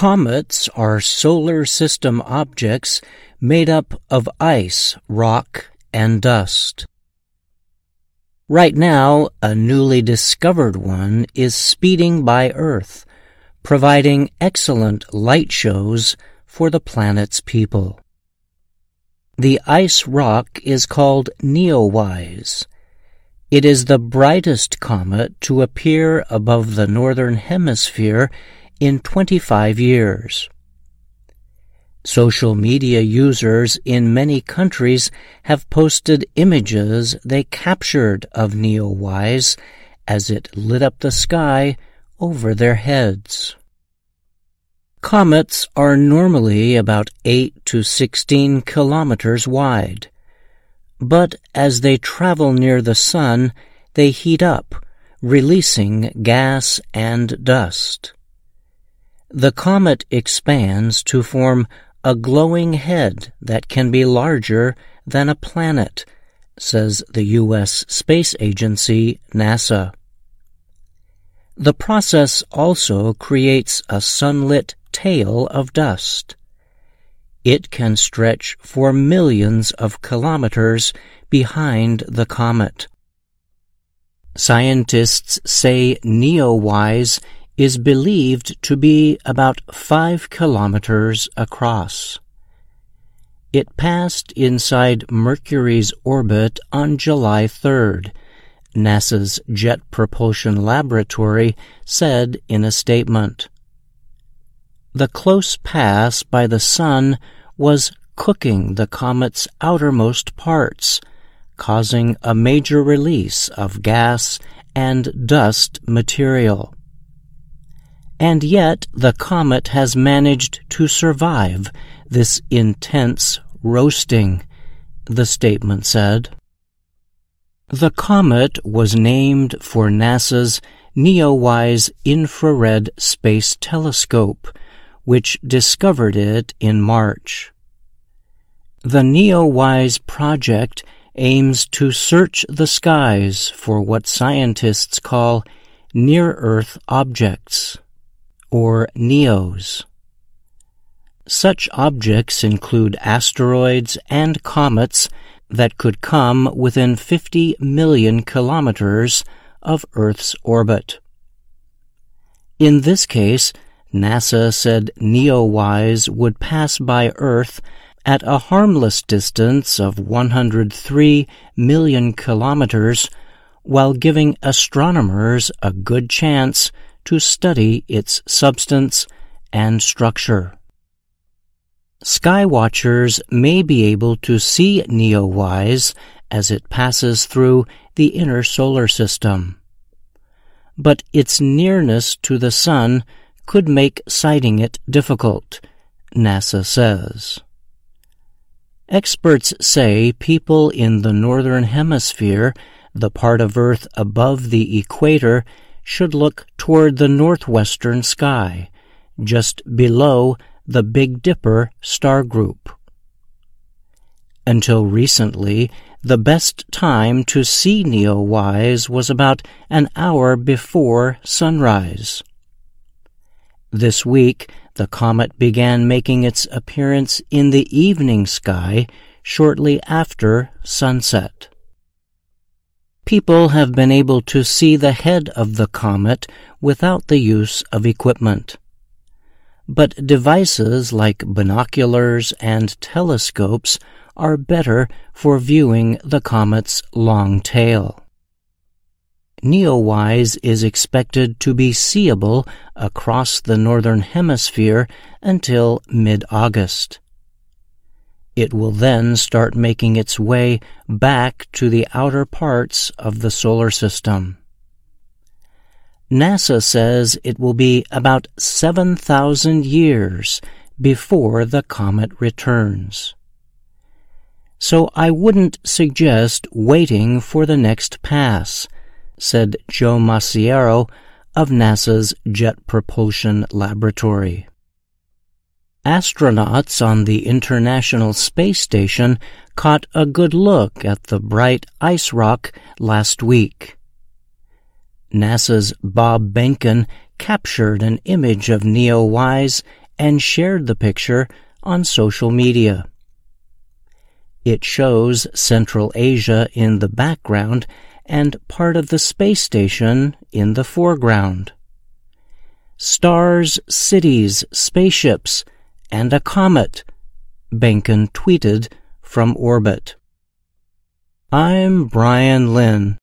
Comets are solar system objects made up of ice, rock, and dust. Right now, a newly discovered one is speeding by Earth, providing excellent light shows for the planet's people. The ice rock is called Neowise. It is the brightest comet to appear above the northern hemisphere in 25 years. Social media users in many countries have posted images they captured of Neowise as it lit up the sky over their heads. Comets are normally about 8 to 16 kilometers wide, but as they travel near the sun, they heat up, releasing gas and dust. The comet expands to form a glowing head that can be larger than a planet, says the U.S. Space Agency, NASA. The process also creates a sunlit tail of dust. It can stretch for millions of kilometers behind the comet. Scientists say Neowise is believed to be about five kilometers across. It passed inside Mercury's orbit on July 3rd, NASA's Jet Propulsion Laboratory said in a statement. The close pass by the Sun was cooking the comet's outermost parts, causing a major release of gas and dust material. And yet the comet has managed to survive this intense roasting, the statement said. The comet was named for NASA's NEOWISE Infrared Space Telescope, which discovered it in March. The NEOWISE project aims to search the skies for what scientists call near Earth objects or NEOs. Such objects include asteroids and comets that could come within 50 million kilometers of Earth's orbit. In this case, NASA said NEOWISE would pass by Earth at a harmless distance of 103 million kilometers while giving astronomers a good chance to study its substance and structure. Skywatchers may be able to see Neowise as it passes through the inner solar system. But its nearness to the Sun could make sighting it difficult, NASA says. Experts say people in the northern hemisphere, the part of Earth above the equator, should look toward the northwestern sky, just below the Big Dipper star group. Until recently, the best time to see Neowise was about an hour before sunrise. This week, the comet began making its appearance in the evening sky shortly after sunset people have been able to see the head of the comet without the use of equipment. But devices like binoculars and telescopes are better for viewing the comet's long tail. Neowise is expected to be seeable across the northern hemisphere until mid-August. It will then start making its way back to the outer parts of the solar system. NASA says it will be about 7,000 years before the comet returns. So I wouldn't suggest waiting for the next pass, said Joe Masiero of NASA's Jet Propulsion Laboratory. Astronauts on the International Space Station caught a good look at the bright ice rock last week. NASA's Bob Behnken captured an image of Neowise and shared the picture on social media. It shows Central Asia in the background and part of the space station in the foreground. Stars, cities, spaceships, and a comet, Behnken tweeted from orbit. I'm Bryan Lynn.